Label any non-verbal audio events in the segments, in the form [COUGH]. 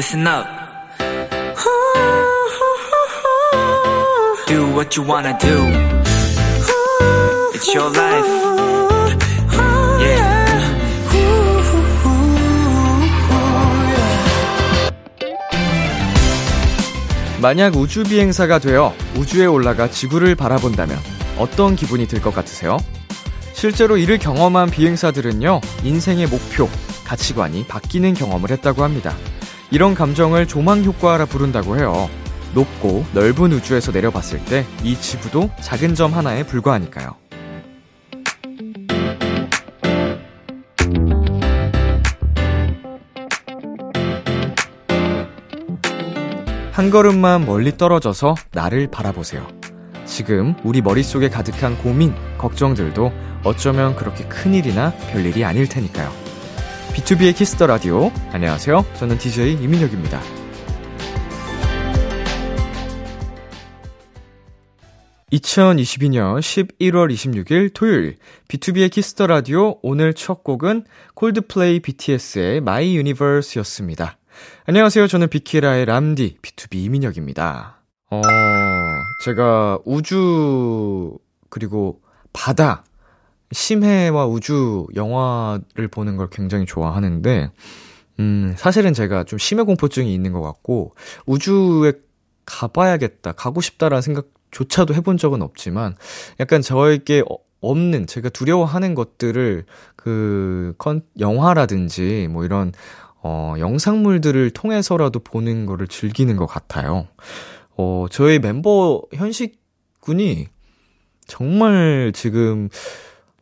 listen up. Do what you wanna do. It's your life. Yeah. 만약 우주 비행사가 되어 우주에 올라가 지구를 바라본다면 어떤 기분이 들 것 같으세요? 실제로 이를 경험한 비행사들은요, 인생의 목표, 가치관이 바뀌는 경험을 했다고 합니다. 이런 감정을 조망 효과라 부른다고 해요. 높고 넓은 우주에서 내려봤을 때 이 지구도 작은 점 하나에 불과하니까요. 한 걸음만 멀리 떨어져서 나를 바라보세요. 지금 우리 머릿속에 가득한 고민, 걱정들도 어쩌면 그렇게 큰일이나 별일이 아닐 테니까요. B2B의 키스터 라디오. 안녕하세요. 저는 DJ 이민혁입니다. 2022년 11월 26일 토요일 B2B의 키스터 라디오 오늘 첫 곡은 콜드플레이 BTS의 My Universe였습니다. 안녕하세요. 저는 비키라의 람디 BTOB 이민혁입니다. 어, 제가 우주 그리고 바다 심해와 우주 영화를 보는 걸 굉장히 좋아하는데 음, 사실은 제가 좀 심해 공포증이 있는 것 같고 우주에 가봐야겠다, 가고 싶다라는 생각조차도 해본 적은 없지만 약간 저에게 어, 없는 제가 두려워하는 것들을 그 컨, 영화라든지 뭐 이런 어, 영상물들을 통해서라도 보는 거를 즐기는 것 같아요. 어, 저희 멤버 현식 군이 정말 지금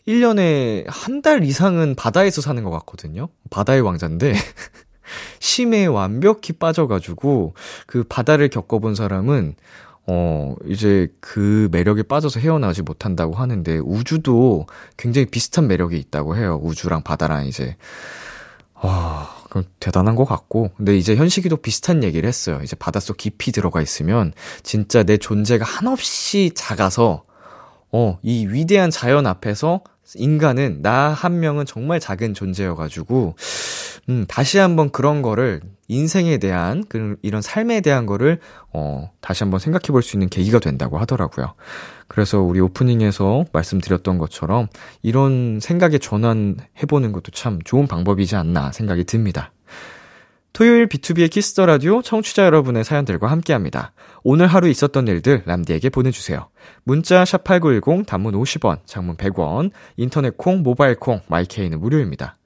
1년에 한 달 이상은 바다에서 사는 것 같거든요. 바다의 왕자인데, [LAUGHS] 심해 완벽히 빠져가지고, 그 바다를 겪어본 사람은, 어, 이제 그 매력에 빠져서 헤어나지 못한다고 하는데, 우주도 굉장히 비슷한 매력이 있다고 해요. 우주랑 바다랑 이제. 아, 그럼 대단한 것 같고. 근데 이제 현식이도 비슷한 얘기를 했어요. 이제 바닷속 깊이 들어가 있으면, 진짜 내 존재가 한없이 작아서, 어, 이 위대한 자연 앞에서 인간은 나 한 명은 정말 작은 존재여가지고, 음, 다시 한번 그런 거를 인생에 대한, 그, 이런 삶에 대한 거를, 어, 다시 한번 생각해 볼 수 있는 계기가 된다고 하더라고요. 그래서 우리 오프닝에서 말씀드렸던 것처럼 이런 생각에 전환해 보는 것도 참 좋은 방법이지 않나 생각이 듭니다. 토요일 비투비의 키스 더 라디오 청취자 여러분의 사연들과 함께 합니다. 오늘 하루 있었던 일들 람디에게 보내주세요. 문자 샵 8910 단문 50원, 장문 100원, 인터넷 콩, 모바일 콩, 마이케이는 무료입니다.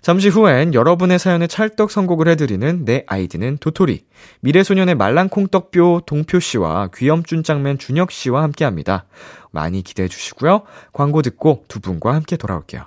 잠시 후엔 여러분의 사연에 찰떡 선곡을 해드리는 내 아이디는 도토리. 미래소년의 말랑콩떡표 동표 씨와 귀염쭌짱맨 준혁 씨와 함께 합니다. 많이 기대해 주시고요. 광고 듣고 두 분과 함께 돌아올게요.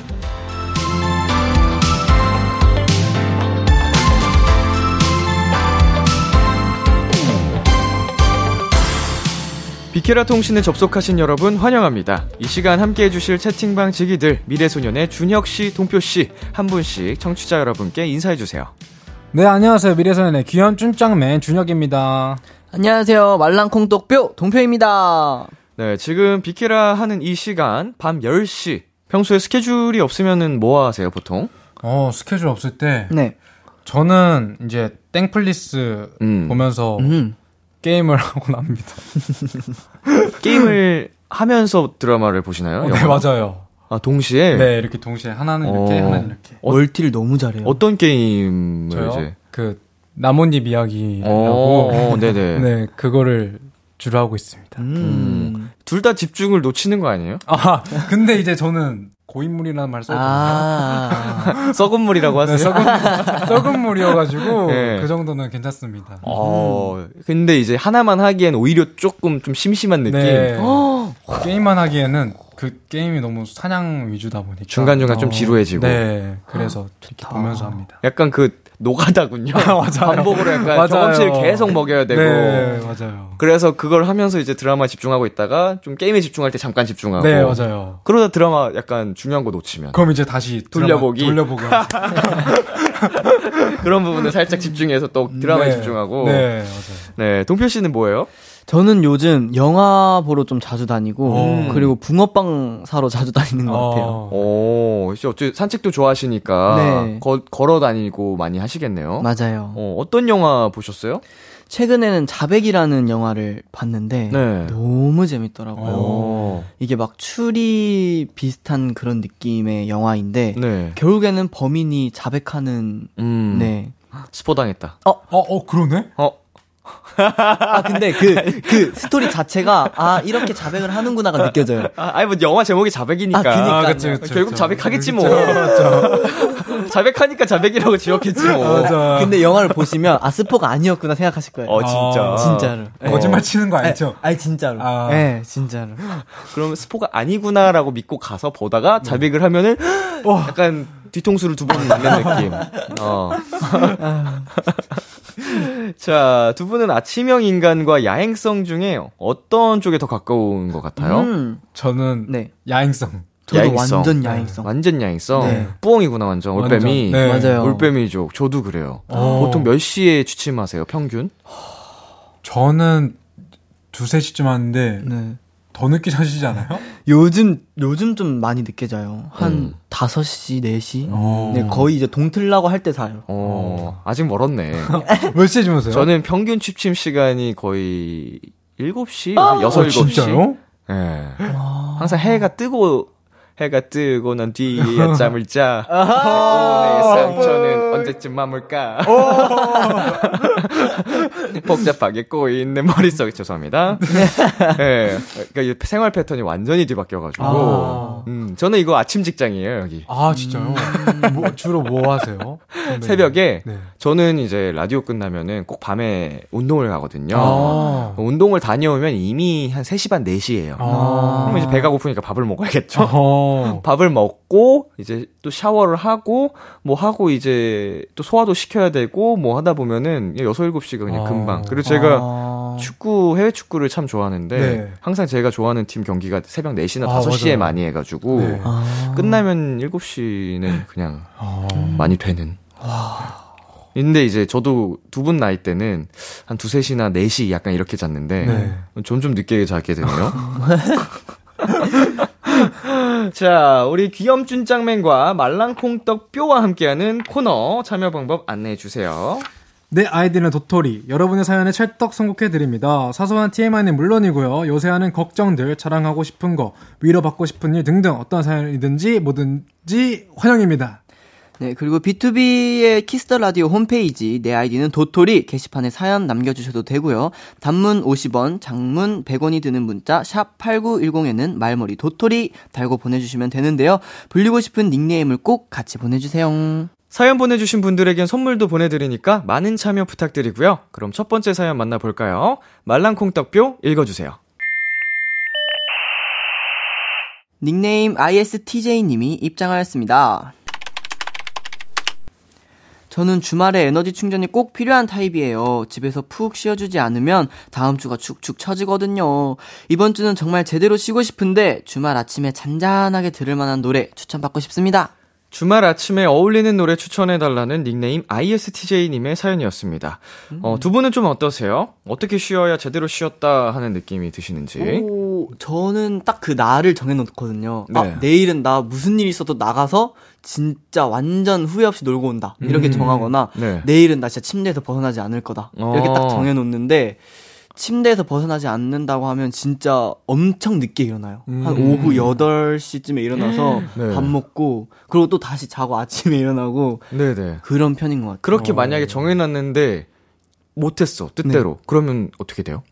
비키라 통신에 접속하신 여러분 환영합니다. 이 시간 함께 해주실 채팅방 지기들 미래소년의 준혁 씨, 동표 씨 한 분씩 청취자 여러분께 인사해 주세요. 네 안녕하세요 미래소년의 귀염 쭌짱맨 준혁입니다. 안녕하세요 말랑콩떡표 동표입니다 네, 지금 비키라 하는 이 시간 밤 10시 평소에 스케줄이 없으면은 뭐 하세요, 보통? 어 스케줄 없을 때 네 저는 이제 넷플릭스 음. 보면서 음. 게임을 [LAUGHS] 하고 납니다. [LAUGHS] 게임을 하면서 드라마를 보시나요? 네 영화? 맞아요. 아, 동시에? 네 이렇게 동시에 하나는 이렇게 어. 하나는 이렇게. 멀티를 너무 잘해요 어떤 게임을 저요? 이제? 그 나뭇잎 이야기라고. 어, 네네. 네, 그거를 주로 하고 있습니다. 음. 둘 다 집중을 놓치는 거 아니에요? 아, 근데 이제 저는 고인물이라는 말 써요. 아, [LAUGHS] 썩은 물이라고 하세요? 네, 썩은, [LAUGHS] 썩은 물이어가지고, 네. 그 정도는 괜찮습니다. 어, 근데 이제 하나만 하기엔 오히려 조금 좀 심심한 느낌. 네. 게임만 하기에는 그 게임이 너무 사냥 위주다 보니까. 중간 중간 좀 지루해지고. 네. 그래서 이렇게 보면서 합니다. 약간 그 노가다군요. [LAUGHS] 맞아요. 반복으로 약간 맞아요. 경험치를 계속 먹여야 되고. 네, 맞아요. 그래서 그걸 하면서 이제 드라마 집중하고 있다가 좀 게임에 집중할 때 잠깐 집중하고. 네, 맞아요. 그러다 드라마 약간 중요한 거 놓치면 그럼 이제 다시 돌려보기. 돌려보기. [LAUGHS] 그런 부분을 살짝 집중해서 또 드라마에 네. 집중하고. 네, 맞아요. 네, 동표 씨는 뭐예요? 저는 요즘 영화 보러 좀 자주 다니고, 음. 그리고 붕어빵 사러 자주 다니는 것 같아요. 어, 오, 씨 어째 산책도 좋아하시니까 네. 거- 걸어 다니고 많이 하시겠네요. 맞아요. 어, 어떤 영화 보셨어요? 최근에는 자백이라는 영화를 봤는데, 네. 너무 재밌더라고요. 어. 이게 막 추리 비슷한 그런 느낌의 영화인데, 네. 결국에는 범인이 자백하는, 음. 네. 스포 당했다. 어, 어, 그러네? 어. 아, 근데 그, 그 스토리 자체가, 아, 이렇게 자백을 하는구나가 느껴져요. 아, 아니 뭐 영화 제목이 자백이니까. 아, 그니까요. 아, 그치, 그치, 결국 그치. 자백하겠지 뭐. 그쵸, [LAUGHS] 자백하니까 자백이라고 지었겠지 뭐. 맞아. 근데 영화를 보시면, 아, 스포가 아니었구나 생각하실 거예요. 어 진짜. 아, 진짜로. 네. 거짓말 치는 거 아니죠? 아니, 진짜로. 아. 네, 진짜로. 그러면 스포가 아니구나라고 믿고 가서 보다가 자백을 하면은 [GASPS] 약간 뒤통수를 두 번 맞는 느낌. 어. [LAUGHS] 자, 두 분은 아침형 인간과 야행성 중에 어떤 쪽에 더 가까운 것 같아요? 음, 저는 네. 야행성. 저도 야행성. 완전 야행성. 완전 야행성. 네. 뿌엉이구나 완전. 올빼미. 네. 맞아요. 올빼미족. 저도 그래요. 어. 보통 몇 시에 취침하세요? 평균? 저는 두세 시쯤 하는데 네. 더 늦게 자시지 않아요? 요즘, 요즘 좀 많이 늦게 자요. 한 음. 5시, 4시? 어. 네, 거의 이제 동틀라고 할 때 자요. 어, 아직 멀었네. [LAUGHS] 몇 시에 주무세요? 저는 평균 취침 시간이 거의 7시? 어, 6, 7시? 진짜요? 예. 항상 해가 뜨고, 해가 뜨고 난 뒤에 잠을 자. [LAUGHS] 내 상처는 언제쯤 마물까? [LAUGHS] 복잡하게 꼬이는 머릿속에 죄송합니다. 예. [LAUGHS] 그러니까 이 생활 패턴이 완전히 뒤바뀌어가지고. 아. 음, 저는 이거 아침 직장이에요, 여기. 아, 진짜요? 뭐, 주로 뭐 하세요? 선배님? 새벽에 네. 저는 이제 라디오 끝나면은 꼭 밤에 운동을 가거든요. 아. 운동을 다녀오면 이미 한 3시 반, 4시예요. 아. 그러면 이제 배가 고프니까 밥을 먹어야겠죠. 어. 밥을 먹고 이제 또 샤워를 하고 뭐 하고 이제 또 소화도 시켜야 되고 뭐 하다 보면은 6, 7시가 그냥 아. 금방. 그리고 제가 아. 축구 해외 축구를 참 좋아하는데 네. 항상 제가 좋아하는 팀 경기가 새벽 4시나 아, 5시에 맞아요. 많이 해 가지고 네. 아. 끝나면 7시는 그냥 아. 많이 되는. 근데 이제 저도 두 분 나이 때는 한 두세 시나 네 시 약간 이렇게 잤는데 네. 점점 늦게 자게 되네요. [LAUGHS] 자, 우리 귀염준 짱맨과 말랑콩떡 뼈와 함께하는 코너 참여 방법 안내해 주세요. 내 아이디는 도토리. 여러분의 사연에 찰떡 선곡해 드립니다. 사소한 TMI는 물론이고요. 요새 하는 걱정들, 자랑하고 싶은 거, 위로받고 싶은 일 등등 어떤 사연이든지 뭐든지 환영입니다. 네, 그리고 비투비의 키스 더 라디오 홈페이지 내 아이디는 도토리 게시판에 사연 남겨 주셔도 되고요. 단문 50원, 장문 100원이 드는 문자 샵 #8910에는 말머리 도토리 달고 보내 주시면 되는데요. 불리고 싶은 닉네임을 꼭 같이 보내 주세요. 사연 보내 주신 분들에겐 선물도 보내 드리니까 많은 참여 부탁드리고요. 그럼 첫 번째 사연 만나 볼까요? 말랑콩떡뼈 읽어 주세요. 닉네임 ISTJ님이 입장하였습니다. 저는 주말에 에너지 충전이 꼭 필요한 타입이에요. 집에서 푹 쉬어주지 않으면 다음 주가 축축 처지거든요. 이번 주는 정말 제대로 쉬고 싶은데 주말 아침에 잔잔하게 들을 만한 노래 추천받고 싶습니다. 주말 아침에 어울리는 노래 추천해달라는 닉네임 ISTJ님의 사연이었습니다. 어, 두 분은 좀 어떠세요? 어떻게 쉬어야 제대로 쉬었다 하는 느낌이 드시는지. 오, 저는 딱 그 날을 정해놓거든요. 네. 아, 내일은 나 무슨 일 있어도 나가서 진짜 완전 후회 없이 놀고 온다. 이렇게 음. 정하거나 네. 내일은 나 진짜 침대에서 벗어나지 않을 거다. 이렇게 어. 딱 정해놓는데 침대에서 벗어나지 않는다고 하면 진짜 엄청 늦게 일어나요. 음. 한 오후 8시쯤에 일어나서 네. 밥 먹고 그리고 또 다시 자고 아침에 일어나고 네네. 그런 편인 것 같아요. 그렇게 만약에 정해놨는데 못했어 뜻대로 그러면 어떻게 돼요?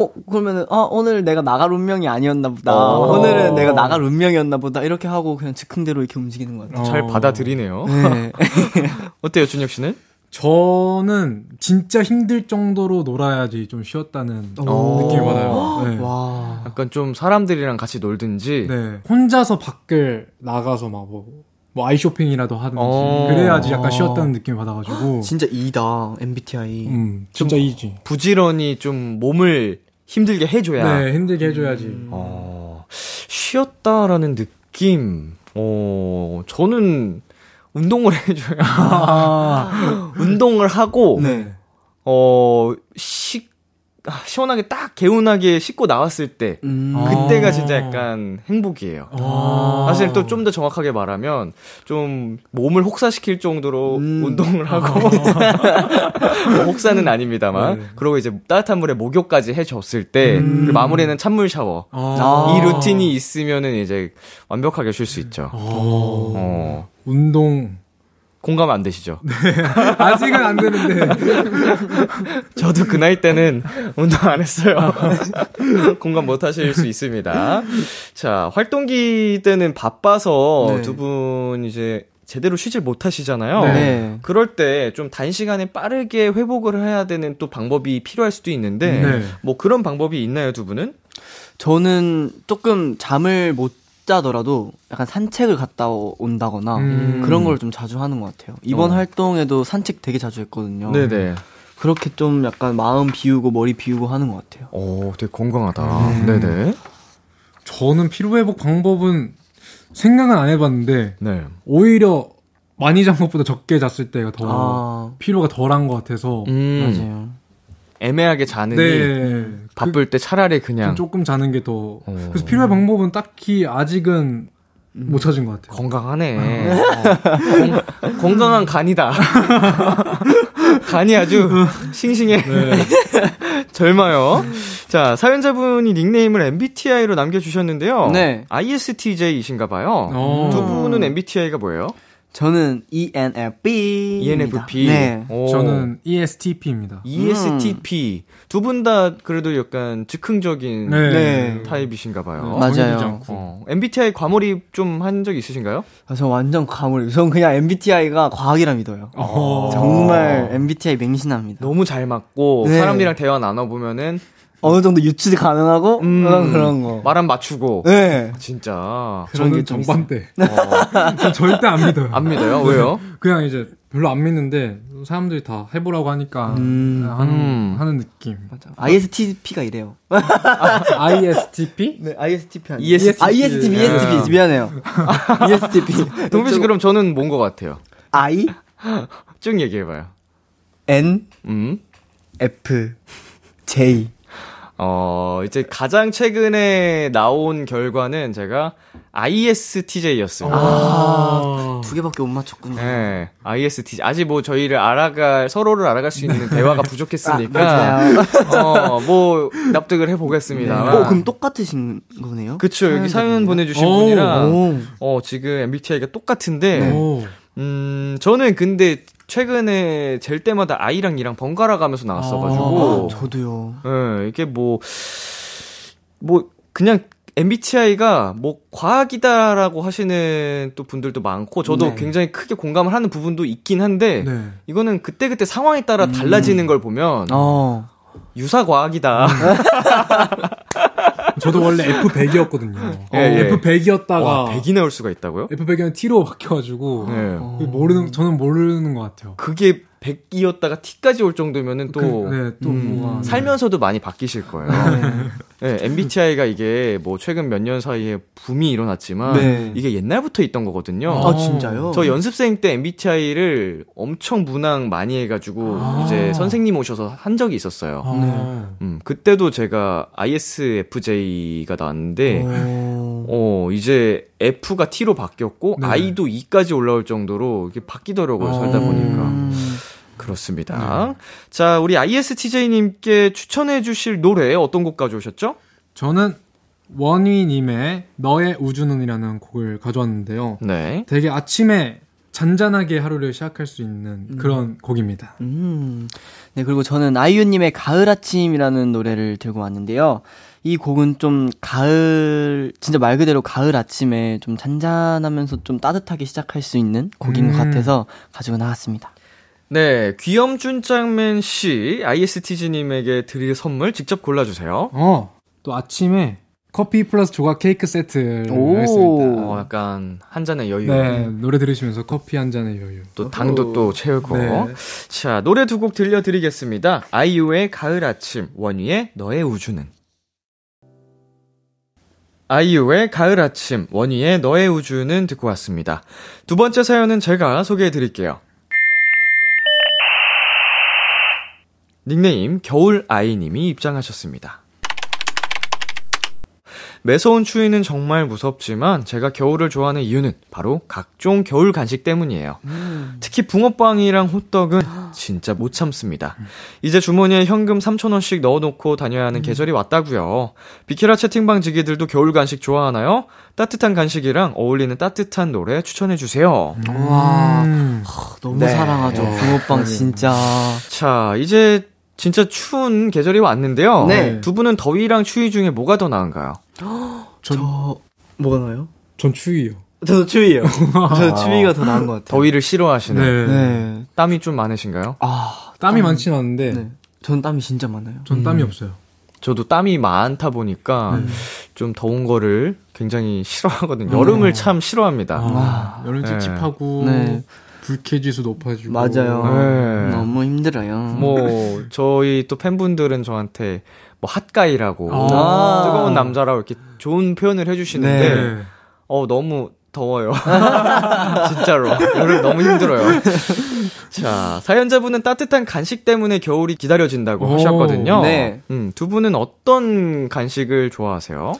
어, 그러면은, 아, 오늘 내가 나갈 운명이 아니었나 보다. 어. 오늘은 내가 나갈 운명이었나 보다. 이렇게 하고 그냥 즉흥대로 이렇게 움직이는 것 같아요. 잘 어. 받아들이네요. 네. [LAUGHS] 어때요 준혁 씨는? 저는 진짜 힘들 정도로 놀아야지 좀 쉬었다는 오. 느낌을 받아요. [GASPS] 네. 와. 약간 좀 사람들이랑 같이 놀든지 네. 혼자서 밖을 나가서 막 뭐, 뭐 아이쇼핑이라도 하든지 어. 그래야지 약간 쉬었다는 느낌을 받아가지고 [GASPS] 진짜 이다, MBTI. 음, 진짜 이지. 부지런히 좀 몸을 힘들게 해줘야 네, 힘들게 해줘야지. 음. 어, 쉬었다라는 느낌. 어, 저는 운동을 [LAUGHS] 해줘야. 운동을 하고, 네. 어, 식, 아, 시원하게 딱 개운하게 씻고 나왔을 때, 음. 그때가 아. 진짜 약간 행복이에요. 아. 사실 또 좀 더 정확하게 말하면, 좀 몸을 혹사시킬 정도로 음. 운동을 하고, [LAUGHS] 뭐 혹사는 아닙니다만, 네. 그리고 이제 따뜻한 물에 목욕까지 해줬을 때, 음. 마무리는 찬물 샤워. 아. 이 루틴이 있으면은 이제 완벽하게 쉴 수 있죠. 어. 어. 운동. 공감 안 되시죠? [LAUGHS] 아직은 안 되는데. [LAUGHS] 저도 그 나이 때는 운동 안 했어요. [LAUGHS] 공감 못 하실 수 있습니다. 자, 활동기 때는 바빠서 네. 두분 이제 제대로 쉬질 못하시잖아요. 네. 그럴 때 좀 단시간에 빠르게 회복을 해야 되는 또 방법이 필요할 수도 있는데, 네. 뭐 그런 방법이 있나요, 두 분은? 저는 조금 잠을 못 자더라도 약간 산책을 갔다 오- 온다거나 음. 그런 걸 좀 자주 하는 것 같아요. 이번 어. 활동에도 산책 되게 자주 했거든요. 네네. 그렇게 좀 약간 마음 비우고 머리 비우고 하는 것 같아요. 오, 되게 건강하다. 음. 네네. 저는 피로회복 방법은 생각은 안 해봤는데, 네. 오히려 많이 잔 것보다 적게 잤을 때가 더 아, 피로가 덜한 것 같아서. 음, 맞아요. 애매하게 자느니 네. 바쁠 때 차라리 그, 그냥 조금 자는 게 더. 어. 그래서 필요한 방법은 딱히 아직은 못 찾은 것 같아요. 건강하네. 어. 건, 건강한 간이다. [LAUGHS] 간이 아주 싱싱해. [LAUGHS] 젊어요. 자, 사연자분이 닉네임을 MBTI로 남겨주셨는데요. 네. ISTJ이신가 봐요. 어. 두 분은 MBTI가 뭐예요? 저는 ENFP. ENFP. 네. 오. 저는 ESTP입니다. ESTP. 두분 다 그래도 약간 즉흥적인 네. 네. 타입이신가 봐요. 네, 맞아요. 어, MBTI 과몰입 좀 한 적 있으신가요? 아, 저 완전 과몰입. 전 그냥 MBTI가 과학이라 믿어요. 어. 정말 MBTI 맹신합니다. 너무 잘 맞고 네. 사람들이랑 대화 나눠보면은 어느 정도 유추 가능하고 음, 그런 그런 거. 말안 맞추고 네. 진짜 그런 저는 게좀 정반대. 어, 전 [LAUGHS] 절대 안 믿어요. 안 믿어요 왜요? [LAUGHS] 그냥 이제 별로 안 믿는데 사람들이 다 해보라고 하니까 음. 하는, 음. 하는 느낌. 맞아. ISTP가 이래요. ISTP? [LAUGHS] 네, ISTP 아니에요. ESTP. ISTP, 아. ESTP 미안해요. ESTP. 동빈 씨 그럼 저는 뭔 것 같아요? I 쭉 얘기해봐요. N 음. F J. 어, 이제 가장 최근에 나온 결과는 제가 ISTJ였습니다. 아. 두 개밖에 못 맞췄군요. 네, ISTJ. 아직 뭐 저희를 알아갈, 서로를 알아갈 수 있는 대화가 부족했으니까, 맞아요. 어, 뭐, 납득을 해보겠습니다. 어, 그럼 똑같으신 거네요? 그쵸, 여기 사연? 보내주신 오, 분이랑, 오. 어, 지금 MBTI가 똑같은데, 오. 음, 저는 근데 최근에 잴 때마다 I랑 E랑 번갈아 가면서 나왔어가지고, 저도요. 예, 이게 뭐, 뭐, 그냥 MBTI가 뭐 과학이다라고 하시는 또 분들도 많고, 저도 네. 굉장히 크게 공감을 하는 부분도 있긴 한데, 네. 이거는 그때그때 상황에 따라 달라지는 걸 보면, 어. 유사 과학이다. [LAUGHS] 저도 원래 [LAUGHS] F100이었거든요. 예, 예. F100이었다가 와, 100이 나올 수가 있다고요? F100이면 T로 바뀌어가지고 네. 모르는 저는 모르는 것 같아요. 그게 100이었다가 T까지 올 정도면은 또, 그, 네, 또 음, 뭐가 살면서도 많이 바뀌실 거예요. 네, MBTI가 이게 뭐 최근 몇 년 사이에 붐이 일어났지만 네. 이게 옛날부터 있던 거거든요. 아, 진짜요? 저 연습생 때 MBTI를 엄청 문항 많이 해가지고 아. 이제 선생님 오셔서 한 적이 있었어요. 아. 음, 그때도 제가 ISFJ가 나왔는데, 오. 어, 이제 F가 T로 바뀌었고, 네. I도 E까지 올라올 정도로 이게 바뀌더라고요, 살다 어. 보니까. 음. 그렇습니다. 자, 우리 ISTJ님께 추천해 주실 노래 어떤 곡 가져오셨죠? 저는 원희님의 너의 우주는이라는 곡을 가져왔는데요. 네. 되게 아침에 잔잔하게 하루를 시작할 수 있는 그런 곡입니다. 음. 네, 그리고 저는 아이유님의 가을 아침이라는 노래를 들고 왔는데요. 이 곡은 좀 가을, 진짜 말 그대로 가을 아침에 좀 잔잔하면서 좀 따뜻하게 시작할 수 있는 곡인 음. 것 같아서 가지고 나왔습니다. 네, 귀염준 짱맨 씨, ISTJ님에게 드릴 선물 직접 골라주세요. 어, 또 아침에 커피 플러스 조각 케이크 세트를 오. 하겠습니다. 어, 약간 한 잔의 여유. 네, 노래 들으시면서 커피 한 잔의 여유. 또 당도 또 채우고. 네. 자, 노래 두 곡 들려드리겠습니다. 아이유의 가을 아침, 원희의 너의 우주는. 아이유의 가을 아침, 원희의 너의 우주는 듣고 왔습니다. 두 번째 사연은 제가 소개해 드릴게요. 닉네임 겨울아이님이 입장하셨습니다. 매서운 추위는 정말 무섭지만 제가 겨울을 좋아하는 이유는 바로 각종 겨울 간식 때문이에요. 특히 붕어빵이랑 호떡은 진짜 못 참습니다. 이제 주머니에 현금 3,000원씩 넣어놓고 다녀야 하는 계절이 왔다고요. 비키라 채팅방 지기들도 겨울 간식 좋아하나요? 따뜻한 간식이랑 어울리는 따뜻한 노래 추천해주세요. 와, 음. 너무 네. 사랑하죠. 붕어빵 진짜. 자, 이제 진짜 추운 계절이 왔는데요. 네. 두 분은 더위랑 추위 중에 뭐가 더 나은가요? [GASPS] 전, 저, 뭐가 나요? 전 추위요. 저도 추위예요. [LAUGHS] 저 추위가 더 나은 것 같아요. 더위를 싫어하시는. 네. 네. 땀이 좀 많으신가요? 아, 땀이 많진 않은데, 네. 전 땀이 진짜 많아요. 전 땀이 없어요. 저도 땀이 많다 보니까 네. 좀 더운 거를 굉장히 싫어하거든요. 여름을 참 싫어합니다. 아, 여름 네. 찝찝하고, 네. 불쾌지수 높아지고. 맞아요. 네. 너무 힘들어요. 뭐 저희 또 팬분들은 저한테 뭐 핫가이라고 아. 뜨거운 남자라고 이렇게 좋은 표현을 해주시는데 네. 어 너무 더워요. [LAUGHS] 진짜로 여름 너무 힘들어요. 자 사연자분은 따뜻한 간식 때문에 겨울이 기다려진다고 오. 하셨거든요. 네. 음, 두 분은 어떤 간식을 좋아하세요?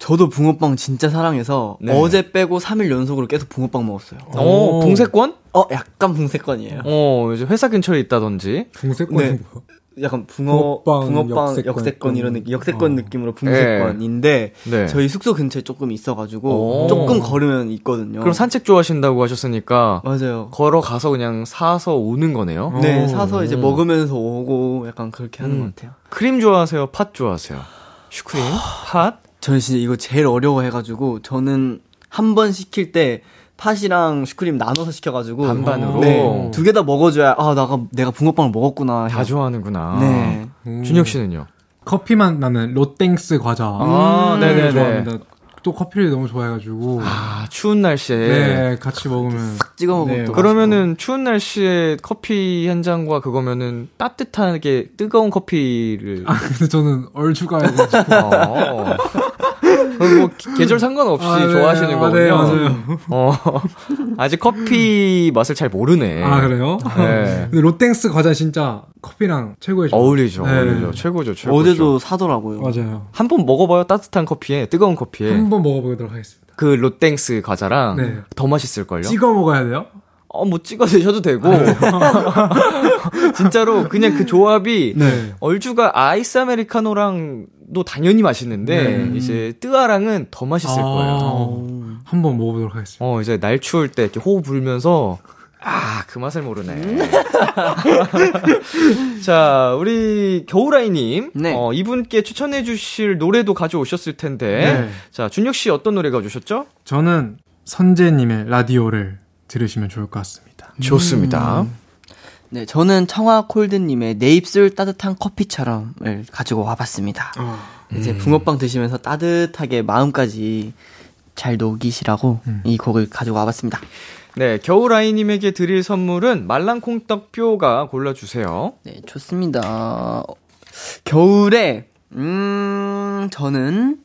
저도 붕어빵 진짜 사랑해서 네. 어제 빼고 3일 연속으로 계속 붕어빵 먹었어요. 어 오. 붕세권? 어, 약간 붕세권이에요. 어 이제 회사 근처에 있다든지. 붕세권 네. 뭐. 약간 붕어, 붕어빵, 붕어빵, 역세권. 역세권, 이런 느낌, 역세권 어. 느낌으로 붕세권인데 네. 저희 숙소 근처에 조금 있어가지고 오. 조금 걸으면 있거든요. 그럼 산책 좋아하신다고 하셨으니까 맞아요. 걸어 가서 그냥 사서 오는 거네요. 네, 오. 사서 이제 음. 먹으면서 오고 약간 그렇게 하는 음. 것 같아요. 크림 좋아하세요? 팥 좋아하세요? 슈크림? 팥? 저는 진짜 이거 제일 어려워해가지고 저는 한 번 시킬 때 팥이랑 슈크림 나눠서 시켜가지고 반반으로? 네, 두개 다 먹어줘야 아 나가 내가 붕어빵을 먹었구나. 다. 좋아하는구나. 네. 음. 준혁 씨는요? 커피만 나는 롯땡스 과자. 아, 음, 네네네. 좋아합니다. 또 커피를 너무 좋아해가지고. 아, 추운 날씨에. 네, 같이 먹으면. 찍어 먹으면 네, 또 그러면은 추운 날씨에 커피 한 잔과 그거면은 따뜻하게 뜨거운 커피를 아, 근데 저는 얼추가 해가지고. [LAUGHS] 어. 뭐 기- 계절 상관없이 아, 네. 좋아하시는 아, 거군요. 네, 맞아요. 어. 아직 커피 맛을 잘 모르네. 아, 그래요? 네. 근데 롯땡스 과자 진짜 커피랑 최고의. 어울리죠, 네. 어울리죠. 최고죠, 최고죠. 어제도 사더라고요. 맞아요. 한 번 먹어봐요. 따뜻한 커피에 뜨거운 커피에 한 번 먹어보도록 하겠습니다. 그 롯땡스 과자랑 네. 더 맛있을 걸요. 찍어 먹어야 돼요? 어, 뭐 찍어 드셔도 되고. [LAUGHS] 진짜로 그냥 그 조합이 네. 얼죽아 아이스 아메리카노랑 도 당연히 맛있는데 네. 이제 뜨아랑은 더 맛있을 아. 거예요. 한번 먹어보도록 하겠습니다. 어, 이제 날 추울 때 이렇게 호호 불면서 아, 그 맛을 모르네. [LAUGHS] 자, 우리 겨울아이님. 네. 어, 이분께 추천해 주실 노래도 가져오셨을 텐데. 네. 자, 준혁 씨 어떤 노래 가져오셨죠? 저는 선재님의 라디오를 들으시면 좋을 것 같습니다. 좋습니다. 네, 저는 청아 콜드님의 내 입술 따뜻한 커피처럼을 가지고 와봤습니다. 이제 붕어빵 드시면서 따뜻하게 마음까지 잘 녹이시라고 이 곡을 가지고 와봤습니다. 네, 겨울아이님에게 드릴 선물은 말랑콩떡뼈가 골라주세요. 네, 좋습니다. 어, 겨울에 음 저는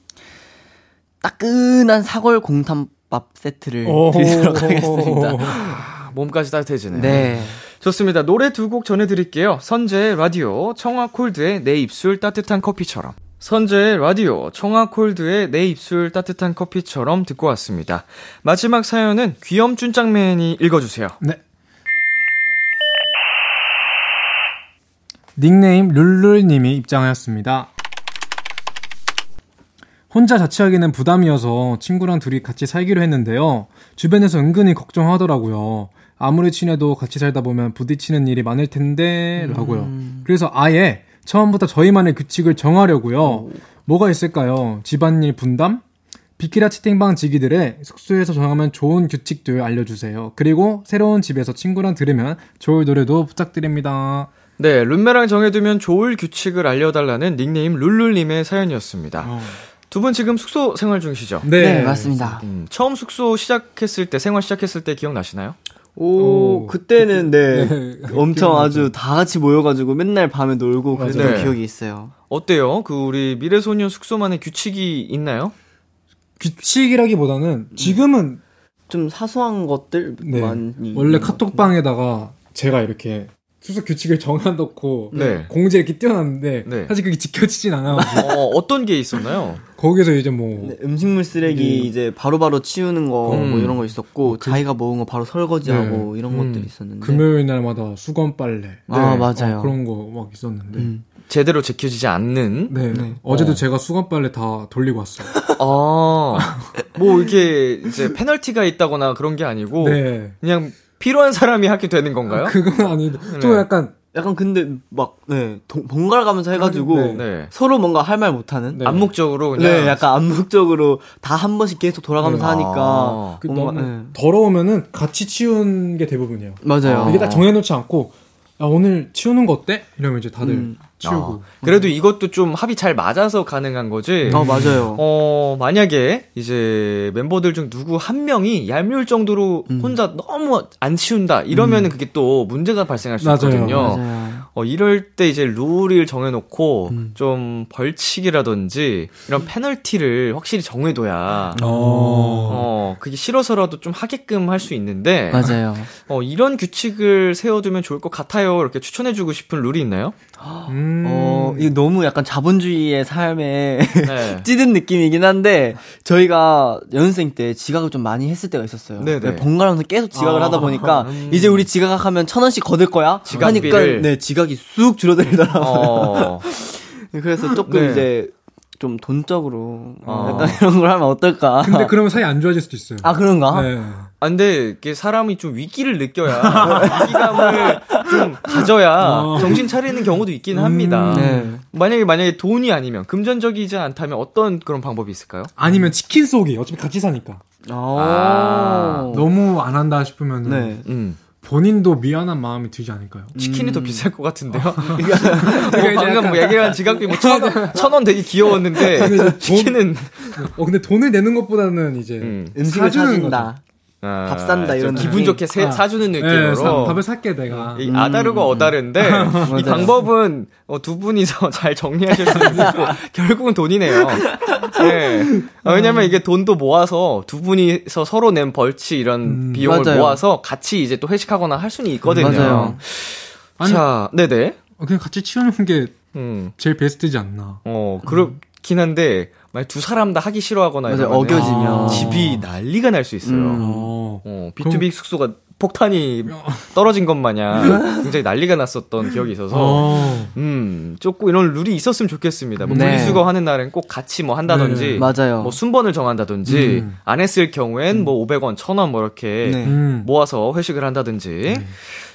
따끈한 사골 공탄밥 세트를 드리도록 하겠습니다. 아, 몸까지 따뜻해지네. 네. 좋습니다. 노래 두 곡 전해드릴게요. 선재의 라디오, 청아콜드의 내 입술 따뜻한 커피처럼. 선재의 라디오, 청아콜드의 내 입술 따뜻한 커피처럼 듣고 왔습니다. 마지막 사연은 귀염준짱맨이 읽어주세요. 네. 닉네임 룰룰님이 입장하였습니다. 혼자 자취하기는 부담이어서 친구랑 둘이 같이 살기로 했는데요. 주변에서 은근히 걱정하더라고요. 아무리 친해도 같이 살다 보면 부딪히는 일이 많을 텐데, 라고요. 그래서 아예 처음부터 저희만의 규칙을 정하려고요. 뭐가 있을까요? 집안일 분담? 비키라 채팅방 지기들의 숙소에서 정하면 좋은 규칙들 알려주세요. 그리고 새로운 집에서 친구랑 들으면 좋을 노래도 부탁드립니다. 네, 룸메랑 정해두면 좋을 규칙을 알려달라는 닉네임 룰룰님의 사연이었습니다. 두분 지금 숙소 생활 중이시죠? 네, 맞습니다. 음, 처음 숙소 시작했을 때, 생활 시작했을 때 기억나시나요? 오, 오, 그때는 네, 네, [LAUGHS] 엄청. 아주 다 같이 모여가지고 맨날 밤에 놀고 그랬던 맞아요. 기억이 있어요. 어때요? 그 우리 미래소년 숙소만의 규칙이 있나요? 규칙이라기보다는 지금은 좀 사소한 것들 네, 많이 원래 카톡방에다가 제가 이렇게 수속 규칙을 정해놓고 네. 공지에 이렇게 띄워놨는데 네. 사실 그게 지켜지진 않아가지고 어, 어떤 게 있었나요? 거기서 이제 뭐 네, 음식물 쓰레기 네. 이제 바로 바로 치우는 거 음. 뭐 이런 거 있었고 자기가 먹은 거 바로 설거지하고 이런 음. 것들이 있었는데 금요일 날마다 수건 빨래 아 네. 맞아요. 어, 그런 거 막 있었는데 음. 제대로 지켜지지 않는? 네. 네. 어제도 어. 제가 수건 빨래 다 돌리고 왔어요. 아, 뭐 이게 이제 페널티가 있다거나 그런 게 아니고, 네. 그냥 필요한 사람이 하게 되는 건가요? 그건 아닌데 네. 좀 약간 약간 근데 막 네, 동- 번갈아 가면서 해가지고 네. 네. 서로 뭔가 할 말 못하는 네. 암묵적으로 그냥. 네, 약간 암묵적으로 다 한 번씩 계속 돌아가면서 네. 하니까 아. 그 뭔가, 네. 더러우면은 같이 치운 게 대부분이에요. 맞아요. 이게 딱 정해놓지 않고 야, 오늘 치우는 거 어때? 이러면 이제 다들 음. 치우고. 아, 그래도 이것도 좀 합이 잘 맞아서 가능한 거지. 어 맞아요. 어, 만약에 이제 멤버들 중 누구 한 명이 얄미울 정도로 음. 혼자 너무 안 치운다 이러면은 그게 또 문제가 발생할 수 맞아요. 있거든요. 맞아요. 어, 이럴 때 이제 룰을 정해놓고 음. 좀 벌칙이라든지 이런 페널티를 확실히 정해둬야 어. 어, 그게 싫어서라도 좀 하게끔 할 수 있는데 맞아요. [LAUGHS] 어, 이런 규칙을 세워두면 좋을 것 같아요. 이렇게 추천해주고 싶은 룰이 있나요? 음. 어, 이거 너무 약간 자본주의의 삶에 네. [LAUGHS] 찌든 느낌이긴 한데 저희가 연습생 때 지각을 좀 많이 했을 때가 있었어요. 네네. 네, 번갈아가면서 계속 지각을 아, 하다 보니까 음. 이제 우리 지각하면 천 원씩 거둘 거야. 지각비를. 하니까 네 지각 이쑥 줄어들더라고요. 어, [LAUGHS] 그래서 조금 네. 이제 좀 돈적으로 어. 약간 이런 걸 하면 어떨까. 근데 그러면 사이 안 좋아질 수도 있어요. 아 그런가? 네. 아, 근데 이게 사람이 좀 위기를 느껴야 위기감을 좀 가져야 어. 정신 차리는 경우도 있긴 합니다. 네. 만약에 만약에 돈이 아니면 금전적이지 않다면 어떤 그런 방법이 있을까요? 아니면 치킨 쏘기. 어차피 같이 사니까. 아. 너무 안 한다 싶으면 네. 음. 본인도 미안한 마음이 들지 않을까요? 치킨이 더 비쌀 것 같은데요. [LAUGHS] 뭐 이제 방금 뭐 얘기한 지각비 뭐천원 되게 귀여웠는데 근데 이제 치킨은 어 근데 돈을 내는 것보다는 이제 음. 음식을 사주는 사준다. 아, 밥 산다, 좀 이런 기분 느낌. 좋게 세- 아. 사주는 네, 느낌으로 사- 밥을 살게 내가. 이 아다르고 어다른데 이 [LAUGHS] 맞아요. 방법은 어, 두 분이서 잘 정리하실 수 있고 [LAUGHS] 결국은 돈이네요. 네. 어, 왜냐면 이게 돈도 모아서 두 분이서 서로 낸 벌칙 이런 음, 비용을 맞아요. 모아서 같이 이제 또 회식하거나 할 수는 있거든요. 맞아요. 아니- 자, 네네. 어, 그냥 같이 치우는 게 음, 제일 베스트지 않나. 어 그렇긴 한데 만약 두 사람 다 하기 싫어하거나. 이러면은 어겨지면. 집이 난리가 날 수 있어요. 음. 어. 어, B2B 숙소가 폭탄이 떨어진 것 마냥 [LAUGHS] 굉장히 난리가 났었던 기억이 있어서 어. 음, 조금 이런 룰이 있었으면 좋겠습니다. 뭐 네. 분리수거 하는 날엔 꼭 같이 뭐 한다든지, 네, 맞아요. 뭐 순번을 정한다든지, 음. 안 했을 경우엔 뭐 500원, 1000원 뭐 이렇게 네. 음. 모아서 회식을 한다든지.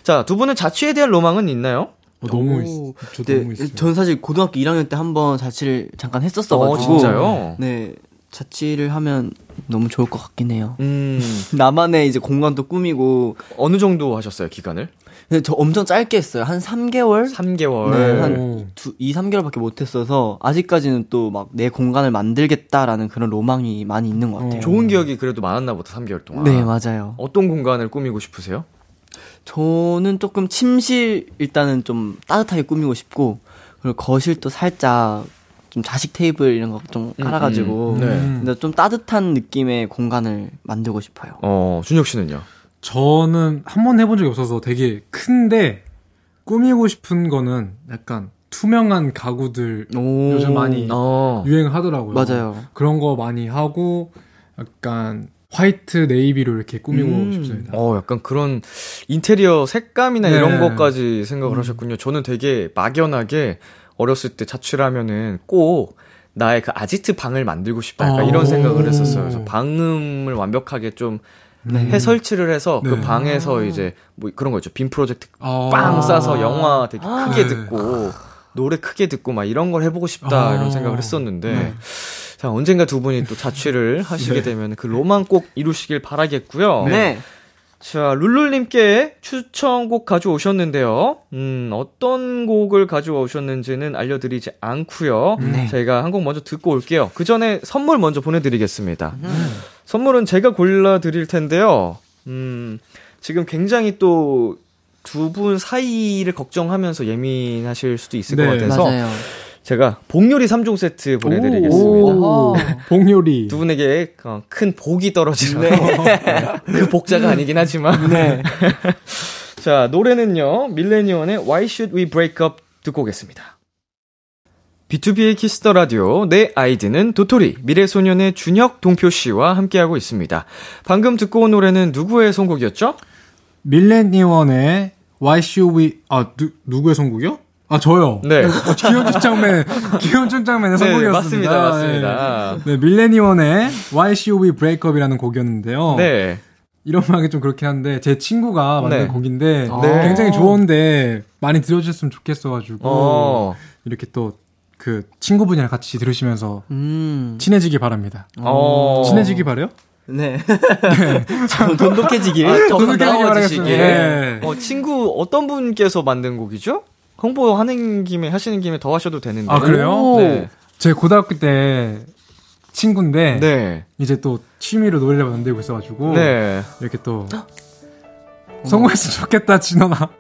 자, 두 분은 자취에 대한 로망은 있나요? 어, 너무 오. 있어. 저 네, 너무 있어요. 전 사실 고등학교 1학년 때 한 번 자취를 잠깐 어, 했었어 가지고. 진짜요? 네, 자취를 하면 너무 좋을 것 같긴 해요. 음, [LAUGHS] 나만의 이제 공간도 꾸미고. 어느 정도 하셨어요, 기간을? 근데 저 엄청 짧게 했어요. 한 3개월? 3개월. 네, 한 오. 두, 2, 3개월밖에 못 했어서 아직까지는 또 막 내 공간을 만들겠다라는 그런 로망이 많이 있는 것 같아요. 어. 좋은 기억이 그래도 많았나 보다, 3개월 동안. 네, 맞아요. 어떤 공간을 꾸미고 싶으세요? 저는 조금 침실 일단은 좀 따뜻하게 꾸미고 싶고 그리고 거실도 살짝 좀 자식 테이블 이런 거 좀 깔아가지고 음, 네. 근데 좀 따뜻한 느낌의 공간을 만들고 싶어요. 어, 준혁 씨는요? 저는 한 번 해본 적이 없어서 되게 큰데 꾸미고 싶은 거는 약간 투명한 가구들 오. 요즘 많이 어. 유행하더라고요. 맞아요. 그런 거 많이 하고 약간 화이트 네이비로 이렇게 꾸미고 음. 싶습니다. 어, 약간 그런 인테리어 색감이나 네. 이런 것까지 생각을 음. 하셨군요. 저는 되게 막연하게 어렸을 때 자취하면은 꼭 나의 그 아지트 방을 만들고 싶다. 약간 어. 이런 생각을 했었어요. 그래서 방음을 완벽하게 좀해 설치를 해서 그 네. 방에서 이제 뭐 그런 거 있죠. 빔 프로젝트 어. 빵 싸서 영화 되게 크게 네. 듣고 노래 크게 듣고 막 이런 걸 해보고 싶다 아. 이런 생각을 했었는데 네. 자 언젠가 두 분이 또 자취를 [LAUGHS] 하시게 되면 그 로망 꼭 이루시길 바라겠고요. 네. 자, 룰룰님께 추천곡 가져오셨는데요. 음, 어떤 곡을 가져오셨는지는 알려드리지 않고요 네. 저희가 한 곡 먼저 듣고 올게요. 그 전에 선물 먼저 보내드리겠습니다. 선물은 제가 골라드릴 텐데요. 음, 지금 굉장히 또 두 분 사이를 걱정하면서 예민하실 수도 있을 네. 것 같아서 맞아요. 제가 복요리 3종 세트 보내드리겠습니다. 오. 복요리. 두 분에게 어, 큰 복이 떨어지는 [LAUGHS] 그 복자가 아니긴 하지만 네. [LAUGHS] 자 노래는요 밀레니언의 Why Should We Break Up 듣고 오겠습니다 비투비의 키스 더 라디오 내 아이디는 도토리 미래소년의 준혁 동표 씨와 함께하고 있습니다 방금 듣고 온 노래는 누구의 선곡이었죠? 밀레니원의 Why Should We 아 누, 누구의 선곡이요? 아 저요. 네. 어, 기현준 장맨 [LAUGHS] 기현준 장맨의 네, 선곡이었습니다. 맞습니다, 맞습니다. 네, 네, 밀레니원의 Why Should We Break Up이라는 곡이었는데요. 네 이런 말하기 좀 그렇긴 한데 제 친구가 만든 네. 곡인데 네. 굉장히 좋은데 많이 들어주셨으면 좋겠어가지고 어, 이렇게 또 그 친구분이랑 같이 들으시면서 음. 친해지기 바랍니다. 어. 친해지기 바래요? 네. [LAUGHS] 좀 돈독해지길. 아, 더 돈독해지길 가까워지시길 바라겠습니다. 네. 어, 친구 어떤 분께서 만든 곡이죠? 홍보하는 김에 하시는 김에 더 하셔도 되는데 아, 그래요? 네. 제 고등학교 때 친구인데 네. 이제 또 취미로 노래를 만들고 있어가지고 네. 이렇게 또 성공했으면 좋겠다 진원아. [LAUGHS]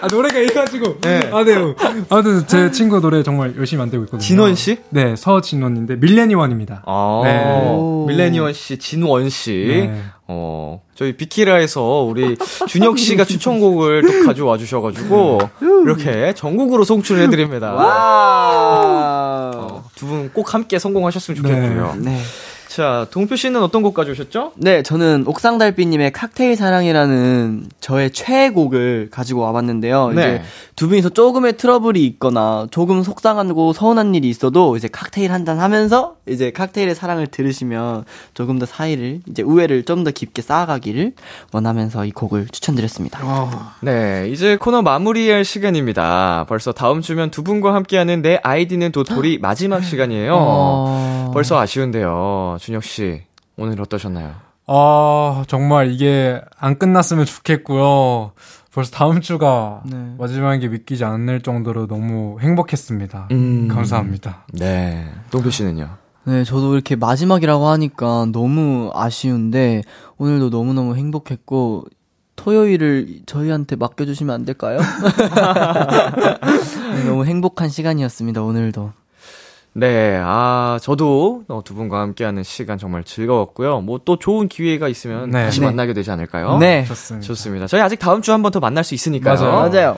아 노래가 있어가지고 네. 아 네요. 아무튼 제 친구 노래 정말 열심히 만들고 있거든요. 진원 씨? 네 서진원인데 밀레니원입니다. 아, 네. 밀레니언 씨, 진원 씨. 네. 어, 저희 비키라에서 우리 준혁 씨가 추천곡을 또 가져와 주셔가지고, 이렇게 전국으로 송출을 해드립니다. 와. 어, 두분 꼭 함께 성공하셨으면 좋겠고요. 네. 자, 동표 씨는 어떤 곡 가져오셨죠? 네, 저는 옥상달빛님의 칵테일 사랑이라는 저의 최애곡을 가지고 와봤는데요. 네. 이제 두 분이서 조금의 트러블이 있거나 조금 속상하고 서운한 일이 있어도 이제 칵테일 한 잔 하면서 이제 칵테일의 사랑을 들으시면 조금 더 사이를 이제 우애를 좀 더 깊게 쌓아가기를 원하면서 이 곡을 추천드렸습니다. 아, 네, 이제 코너 마무리할 시간입니다. 벌써 다음 주면 두 분과 함께하는 내 아이디는 도토리 마지막 시간이에요. 어... 벌써 아쉬운데요. 준혁 씨, 오늘 어떠셨나요? 아 정말 이게 안 끝났으면 좋겠고요. 벌써 다음 주가 네. 마지막인 게 믿기지 않을 정도로 너무 행복했습니다. 음. 감사합니다. 네, 동표 씨는요? 네, 저도 이렇게 마지막이라고 하니까 너무 아쉬운데 오늘도 너무너무 행복했고 토요일을 저희한테 맡겨주시면 안 될까요? [LAUGHS] 네, 너무 행복한 시간이었습니다, 오늘도. 네, 아, 저도 어, 두 분과 함께하는 시간 정말 즐거웠고요. 뭐 또 좋은 기회가 있으면 네. 다시 네. 만나게 되지 않을까요? 네. 좋습니다. 좋습니다. 저희 아직 다음 주 한 번 더 만날 수 있으니까요. 맞아요. 맞아요.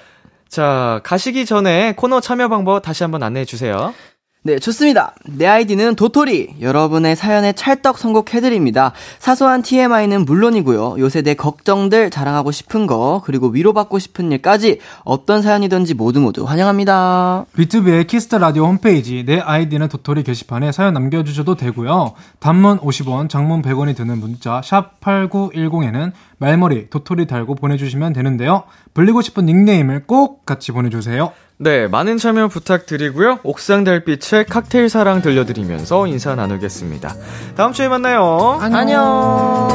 자, 가시기 전에 코너 참여 방법 다시 한번 안내해 주세요. 네, 좋습니다. 내 아이디는 도토리. 여러분의 사연에 찰떡 선곡해드립니다. 사소한 TMI는 물론이고요. 요새 내 걱정들, 자랑하고 싶은 거, 그리고 위로받고 싶은 일까지 어떤 사연이든지 모두 모두 환영합니다. 비투비의 키스 더 라디오 홈페이지 내 아이디는 도토리 게시판에 사연 남겨주셔도 되고요. 단문 50원, 장문 100원이 드는 문자 샵 #8910에는 말머리 도토리 달고 보내주시면 되는데요. 불리고 싶은 닉네임을 꼭 같이 보내주세요. 네, 많은 참여 부탁드리고요. 옥상 달빛의 칵테일 사랑 들려드리면서 인사 나누겠습니다. 다음 주에 만나요. 안녕.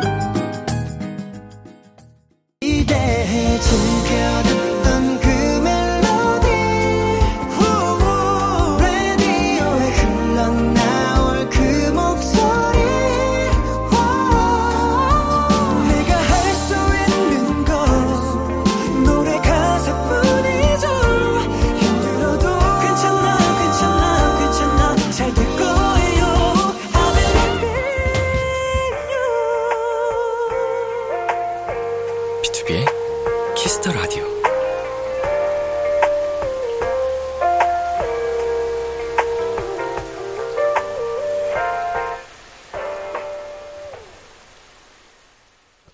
기대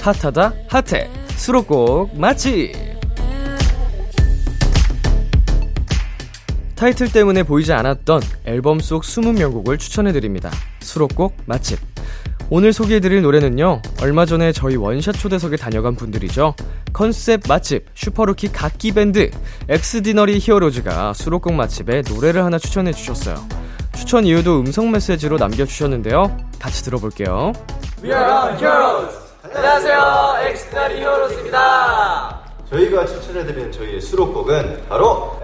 핫하다 핫해. 수록곡 맛집 타이틀 때문에 보이지 않았던 앨범 속 20명곡을 추천해드립니다. 수록곡 맛집. 오늘 소개해드릴 노래는요 얼마 전에 저희 원샷 초대석에 다녀간 분들이죠. 컨셉 맛집 슈퍼루키 갓기 밴드 엑스디너리 히어로즈가 수록곡 맛집에 노래를 하나 추천해주셨어요. 추천 이유도 음성 메시지로 남겨주셨는데요. 같이 들어볼게요 저희가 추천해드리는 저희의 수록곡은 바로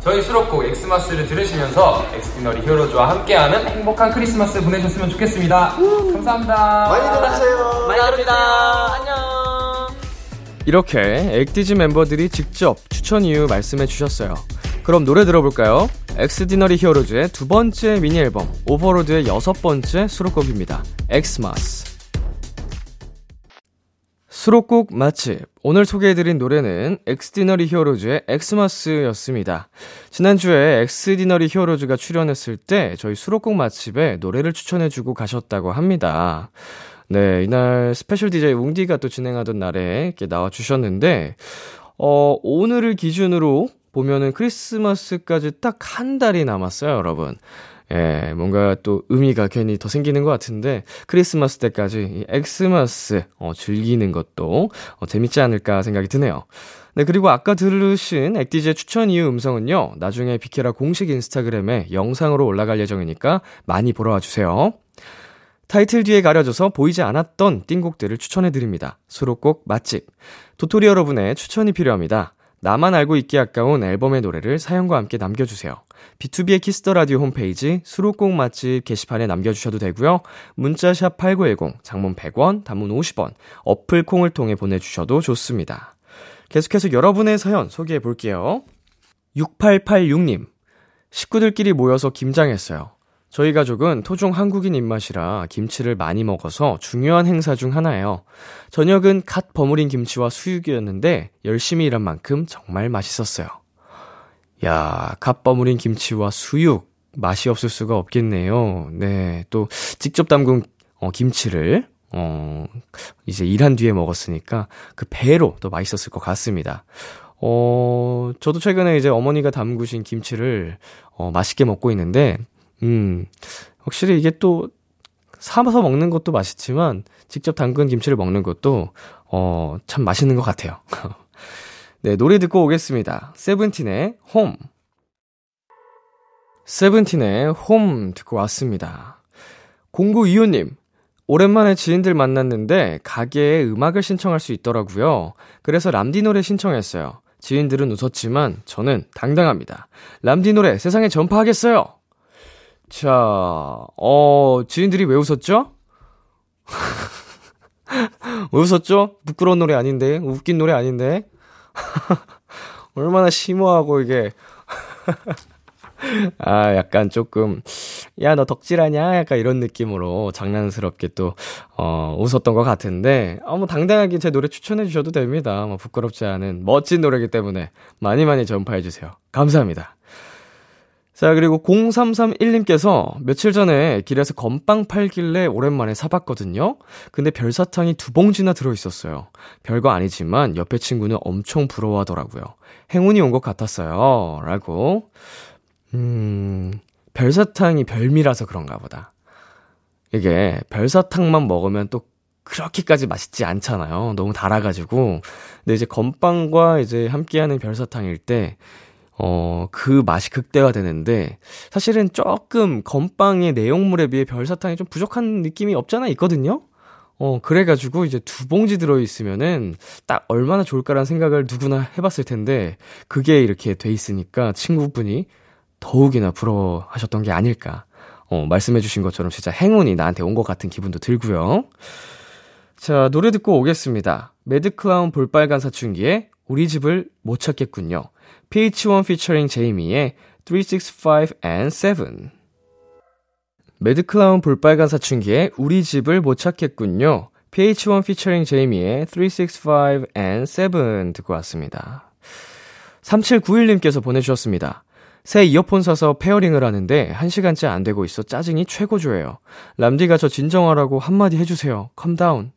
저희 수록곡 X-MAS를 들으시면서 엑스디너리 히어로즈와 함께하는 행복한 크리스마스 보내셨으면 좋겠습니다. 감사합니다. 많이 들어주세요. 많이 들읍니다. 안녕. 이렇게 엑디즈 멤버들이 직접 추천 이유 말씀해 주셨어요. 그럼 노래 들어볼까요? 엑스디너리 히어로즈의 두 번째 미니 앨범 Overload의 여섯 번째 수록곡입니다. X-MAS. 수록곡 맛집. 오늘 소개해드린 노래는 엑스디너리 히어로즈의 X-MAS였습니다. 지난주에 엑스디너리 히어로즈가 출연했을 때 저희 수록곡 맛집에 노래를 추천해주고 가셨다고 합니다. 네, 이날 스페셜 DJ 웅디가 또 진행하던 날에 이렇게 나와주셨는데, 어, 오늘을 기준으로 보면은 크리스마스까지 딱 한 달이 남았어요, 여러분. 예, 뭔가 또 의미가 괜히 더 생기는 것 같은데, 크리스마스 때까지 이 엑스마스, 어, 즐기는 것도, 어, 재밌지 않을까 생각이 드네요. 네, 그리고 아까 들으신 액디제 추천 이유 음성은요, 나중에 비케라 공식 인스타그램에 영상으로 올라갈 예정이니까 많이 보러 와주세요. 타이틀 뒤에 가려져서 보이지 않았던 띵곡들을 추천해드립니다. 수록곡 맛집. 도토리 여러분의 추천이 필요합니다. 나만 알고 있기 아까운 앨범의 노래를 사연과 함께 남겨주세요. 비투비의 키스 더 라디오 홈페이지 수록곡 맛집 게시판에 남겨 주셔도 되고요. 문자샵 8910, 장문 100원, 단문 50원, 어플 콩을 통해 보내 주셔도 좋습니다. 계속해서 여러분의 사연 소개해 볼게요. 6886님. 식구들끼리 모여서 김장했어요. 저희 가족은 토종 한국인 입맛이라 김치를 많이 먹어서 중요한 행사 중 하나예요. 저녁은 갓 버무린 김치와 수육이었는데 열심히 일한 만큼 정말 맛있었어요. 야, 갓 버무린 김치와 수육 맛이 없을 수가 없겠네요. 네, 또 직접 담근 어, 김치를 어, 이제 일한 뒤에 먹었으니까 그 배로 또 맛있었을 것 같습니다. 어, 저도 최근에 이제 어머니가 담그신 김치를 어, 맛있게 먹고 있는데 음, 확실히 이게 또 사서 먹는 것도 맛있지만 직접 담근 김치를 먹는 것도 어, 참 맛있는 것 같아요. [LAUGHS] 네, 노래 듣고 오겠습니다. 세븐틴의 홈. 세븐틴의 홈 듣고 왔습니다. 0925님, 오랜만에 지인들 만났는데 가게에 음악을 신청할 수 있더라고요. 그래서 람디 노래 신청했어요. 지인들은 웃었지만 저는 당당합니다. 람디 노래 세상에 전파하겠어요! 자, 어, 지인들이 왜 웃었죠? [LAUGHS] 왜 웃었죠? 부끄러운 노래 아닌데? 웃긴 노래 아닌데? [LAUGHS] 얼마나 심오하고 이게. [LAUGHS] 아, 약간 조금, 야, 너 덕질하냐? 약간 이런 느낌으로 장난스럽게 또, 어, 웃었던 것 같은데, 어, 뭐, 당당하게 제 노래 추천해 주셔도 됩니다. 뭐, 부끄럽지 않은 멋진 노래기 때문에 많이 많이 전파해 주세요. 감사합니다. 자, 그리고 0331님께서 며칠 전에 길에서 건빵 팔길래 오랜만에 사봤거든요. 근데 별사탕이 두 봉지나 들어있었어요. 별거 아니지만 옆에 친구는 엄청 부러워하더라고요. 행운이 온 것 같았어요. 라고. 음, 별사탕이 별미라서 그런가 보다. 이게 별사탕만 먹으면 또 그렇게까지 맛있지 않잖아요. 너무 달아가지고. 근데 이제 건빵과 이제 함께하는 별사탕일 때, 어, 그 맛이 극대화되는데, 사실은 조금 건빵의 내용물에 비해 별사탕이 좀 부족한 느낌이 없잖아 있거든요? 어, 그래가지고 이제 두 봉지 들어있으면은 딱 얼마나 좋을까라는 생각을 누구나 해봤을 텐데, 그게 이렇게 돼 있으니까 친구분이 더욱이나 부러워하셨던 게 아닐까. 어, 말씀해주신 것처럼 진짜 행운이 나한테 온 것 같은 기분도 들고요. 자, 노래 듣고 오겠습니다. 매드클라운 볼빨간 사춘기에 우리 집을 못 찾겠군요. PH1 피처링 제이미의 365 and 7. 매드클라운 볼빨간 사춘기에 우리 집을 못 찾겠군요. PH1 피처링 제이미의 365 and 7 듣고 왔습니다. 3791님께서 보내주셨습니다. 새 이어폰 사서 페어링을 하는데 1시간째 안 되고 있어 짜증이 최고조예요. 람디가 저 진정하라고 한마디 해주세요. calm down.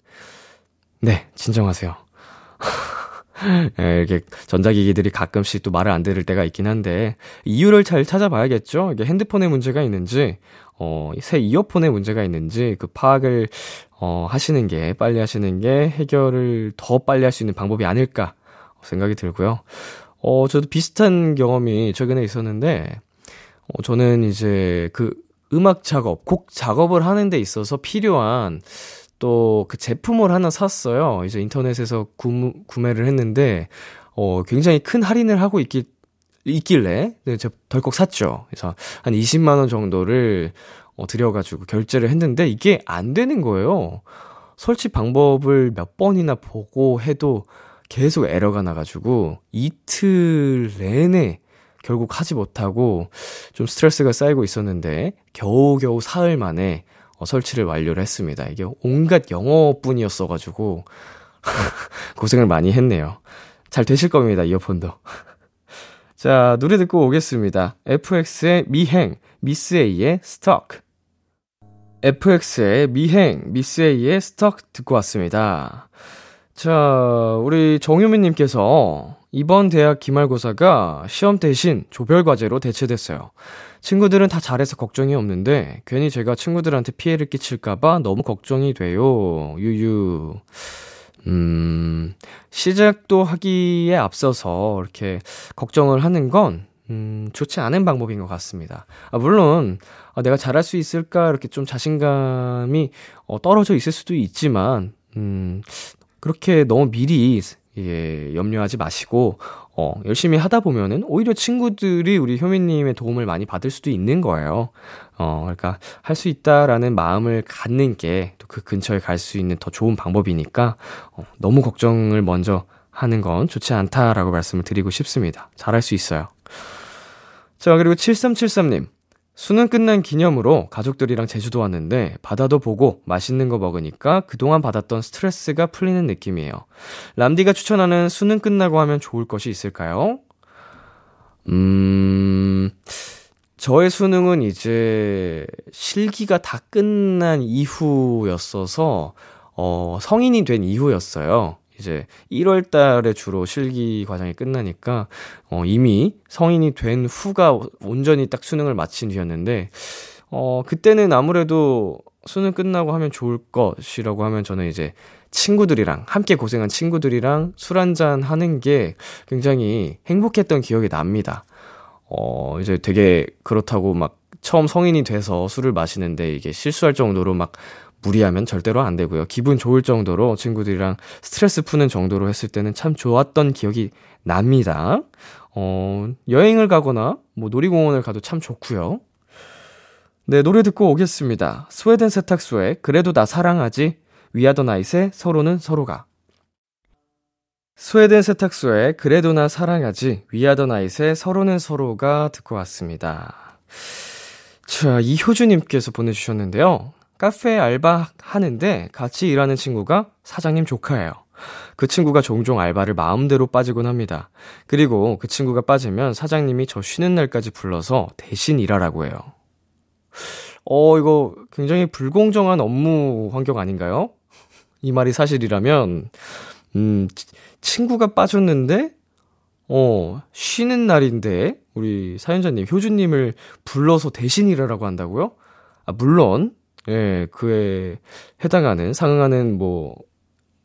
네, 진정하세요. [LAUGHS] [LAUGHS] 예, 이렇게 전자기기들이 가끔씩 또 말을 안 들을 때가 있긴 한데 이유를 잘 찾아봐야겠죠. 이게 핸드폰에 문제가 있는지 어, 새 이어폰에 문제가 있는지 그 파악을 어, 하시는 게 빨리 하시는 게 해결을 더 빨리 할 수 있는 방법이 아닐까 생각이 들고요. 어, 저도 비슷한 경험이 최근에 있었는데 어, 저는 이제 그 음악 작업, 곡 작업을 하는 데 있어서 필요한 또 그 제품을 하나 샀어요. 이제 인터넷에서 구무, 구매를 했는데, 어, 굉장히 큰 할인을 하고 있기, 있길래, 네, 제가 덜컥 샀죠. 그래서 한 20만 원 정도를, 어, 들여 가지고 결제를 했는데, 이게 안 되는 거예요. 설치 방법을 몇 번이나 보고 해도 계속 에러가 나가지고, 이틀 내내 결국 하지 못하고, 좀 스트레스가 쌓이고 있었는데, 겨우겨우 사흘 만에, 어, 설치를 완료를 했습니다. 이게 온갖 영어뿐이었어가지고 [LAUGHS] 고생을 많이 했네요. 잘 되실 겁니다, 이어폰도. [LAUGHS] 자, 노래 듣고 오겠습니다. FX의 미행, 미스 A의 스톡. FX의 미행, 미스 A의 스톡 듣고 왔습니다. 자, 우리 정유민님께서 이번 대학 기말고사가 시험 대신 조별과제로 대체됐어요. 친구들은 다 잘해서 걱정이 없는데 괜히 제가 친구들한테 피해를 끼칠까봐 너무 걱정이 돼요. 유유. 음, 시작도 하기에 앞서서 이렇게 걱정을 하는 건 음, 좋지 않은 방법인 것 같습니다. 아, 물론, 아, 내가 잘할 수 있을까, 이렇게 좀 자신감이 어, 떨어져 있을 수도 있지만, 음, 그렇게 너무 미리, 예, 염려하지 마시고, 어, 열심히 하다 보면은 오히려 친구들이 우리 효민님의 도움을 많이 받을 수도 있는 거예요. 어, 그러니까 할 수 있다라는 마음을 갖는 게 또 그 근처에 갈 수 있는 더 좋은 방법이니까, 어, 너무 걱정을 먼저 하는 건 좋지 않다라고 말씀을 드리고 싶습니다. 잘할 수 있어요. 자, 그리고 7373님. 수능 끝난 기념으로 가족들이랑 제주도 왔는데 바다도 보고 맛있는 거 먹으니까 그동안 받았던 스트레스가 풀리는 느낌이에요. 람디가 추천하는 수능 끝나고 하면 좋을 것이 있을까요? 음, 저의 수능은 이제 실기가 다 끝난 이후였어서, 어, 성인이 된 이후였어요. 이제 1월 달에 주로 실기 과정이 끝나니까 어 이미 성인이 된 후가 온전히 딱 수능을 마친 뒤였는데 어 그때는 아무래도 수능 끝나고 하면 좋을 것이라고 하면 저는 이제 친구들이랑 함께 고생한 친구들이랑 술 한잔 하는 게 굉장히 행복했던 기억이 납니다. 어 이제 되게 그렇다고 막 처음 성인이 돼서 술을 마시는데 이게 실수할 정도로 막 무리하면 절대로 안 되고요. 기분 좋을 정도로 친구들이랑 스트레스 푸는 정도로 했을 때는 참 좋았던 기억이 납니다. 어, 여행을 가거나 뭐 놀이공원을 가도 참 좋고요. 네, 노래 듣고 오겠습니다. 스웨덴 세탁소의 그래도 나 사랑하지 위아더 나잇의 서로는 서로가 스웨덴 세탁소의 그래도 나 사랑하지 위아더 나잇의 서로는 서로가 듣고 왔습니다. 자, 이효주님께서 보내주셨는데요. 카페 알바 하는데 같이 일하는 친구가 사장님 조카예요. 그 친구가 종종 알바를 마음대로 빠지곤 합니다. 그리고 그 친구가 빠지면 사장님이 저 쉬는 날까지 불러서 대신 일하라고 해요. 어, 이거 굉장히 불공정한 업무 환경 아닌가요? 이 말이 사실이라면, 음, 친구가 빠졌는데, 어, 쉬는 날인데, 우리 사연자님, 효주님을 불러서 대신 일하라고 한다고요? 아, 물론, 예, 그에 해당하는, 상응하는 뭐,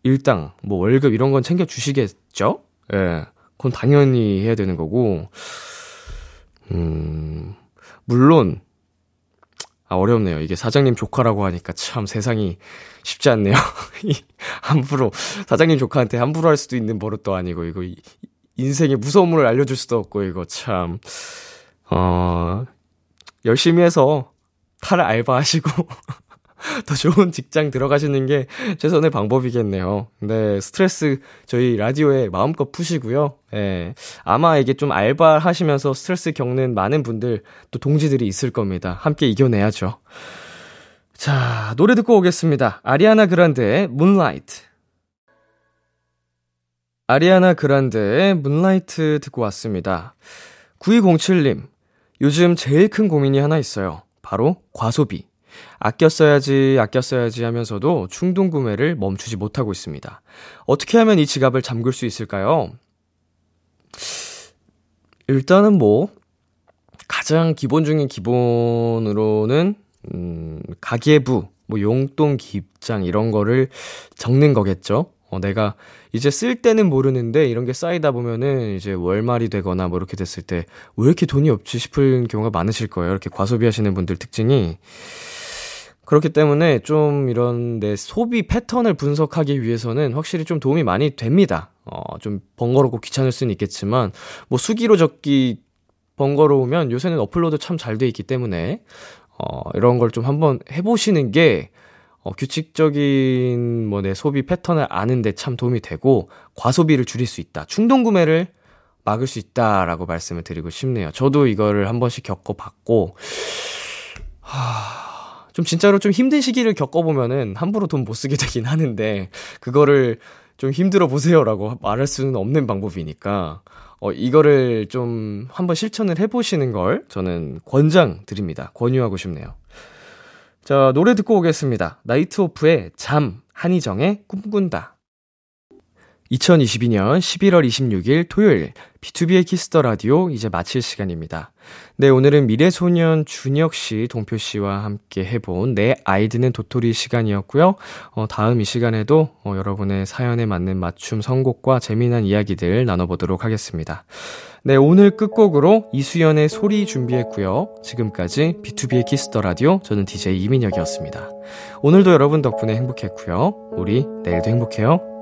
일당, 뭐 월급 이런 건 챙겨 주시겠죠? 예. 그건 당연히 해야 되는 거고, 음, 물론, 아, 어렵네요. 이게 사장님 조카라고 하니까 참 세상이 쉽지 않네요. [LAUGHS] 함부로, 사장님 조카한테 함부로 할 수도 있는 버릇도 아니고, 이거 인생의 무서움을 알려줄 수도 없고, 이거 참, 어, 열심히 해서 탈 알바하시고 [LAUGHS] 더 좋은 직장 들어가시는 게 최선의 방법이겠네요. 네, 스트레스 저희 라디오에 마음껏 푸시고요. 예. 아마 이게 좀 알바 하시면서 스트레스 겪는 많은 분들 또 동지들이 있을 겁니다. 함께 이겨내야죠. 자, 노래 듣고 오겠습니다. 아리아나 그란데의 문라이트. 아리아나 그란데의 문라이트 듣고 왔습니다. 9207님, 요즘 제일 큰 고민이 하나 있어요. 바로 과소비. 아껴 써야지, 아껴 써야지 하면서도 충동 구매를 멈추지 못하고 있습니다. 어떻게 하면 이 지갑을 잠글 수 있을까요? 일단은 뭐, 가장 기본 중인 기본으로는, 음, 가계부, 뭐 용돈 기입장 이런 거를 적는 거겠죠? 어, 내가 이제 쓸 때는 모르는데 이런 게 쌓이다 보면은 이제 월말이 되거나 뭐 이렇게 됐을 때 왜 이렇게 돈이 없지 싶은 경우가 많으실 거예요. 이렇게 과소비 하시는 분들 특징이. 그렇기 때문에 좀 이런 내 소비 패턴을 분석하기 위해서는 확실히 좀 도움이 많이 됩니다. 어, 좀 번거롭고 귀찮을 수는 있겠지만, 뭐 수기로 적기 번거로우면 요새는 어플로도 참 잘 돼 있기 때문에, 어, 이런 걸 좀 한번 해보시는 게, 어, 규칙적인 뭐 내 소비 패턴을 아는데 참 도움이 되고 과소비를 줄일 수 있다. 충동 구매를 막을 수 있다라고 말씀을 드리고 싶네요. 저도 이거를 한 번씩 겪어봤고 하, 좀 진짜로 좀 힘든 시기를 겪어보면은 함부로 돈 못 쓰게 되긴 하는데 그거를 좀 힘들어 보세요라고 말할 수는 없는 방법이니까 어 이거를 좀 한번 실천을 해보시는 걸 저는 권장 드립니다. 권유하고 싶네요. 자, 노래 듣고 오겠습니다. 나이트 오프의 잠, 한희정의 꿈꾼다. 2022년 11월 26일 토요일 B2B의 키스터 라디오 이제 마칠 시간입니다. 네, 오늘은 미래소년 준혁 씨, 동표 씨와 함께 해본 내 아이디는 도토리 시간이었고요. 어, 다음 이 시간에도 어, 여러분의 사연에 맞는 맞춤 선곡과 재미난 이야기들 나눠보도록 하겠습니다. 네, 오늘 끝곡으로 이수연의 소리 준비했고요. 지금까지 B2B의 키스터 라디오 저는 DJ 이민혁이었습니다. 오늘도 여러분 덕분에 행복했고요. 우리 내일도 행복해요.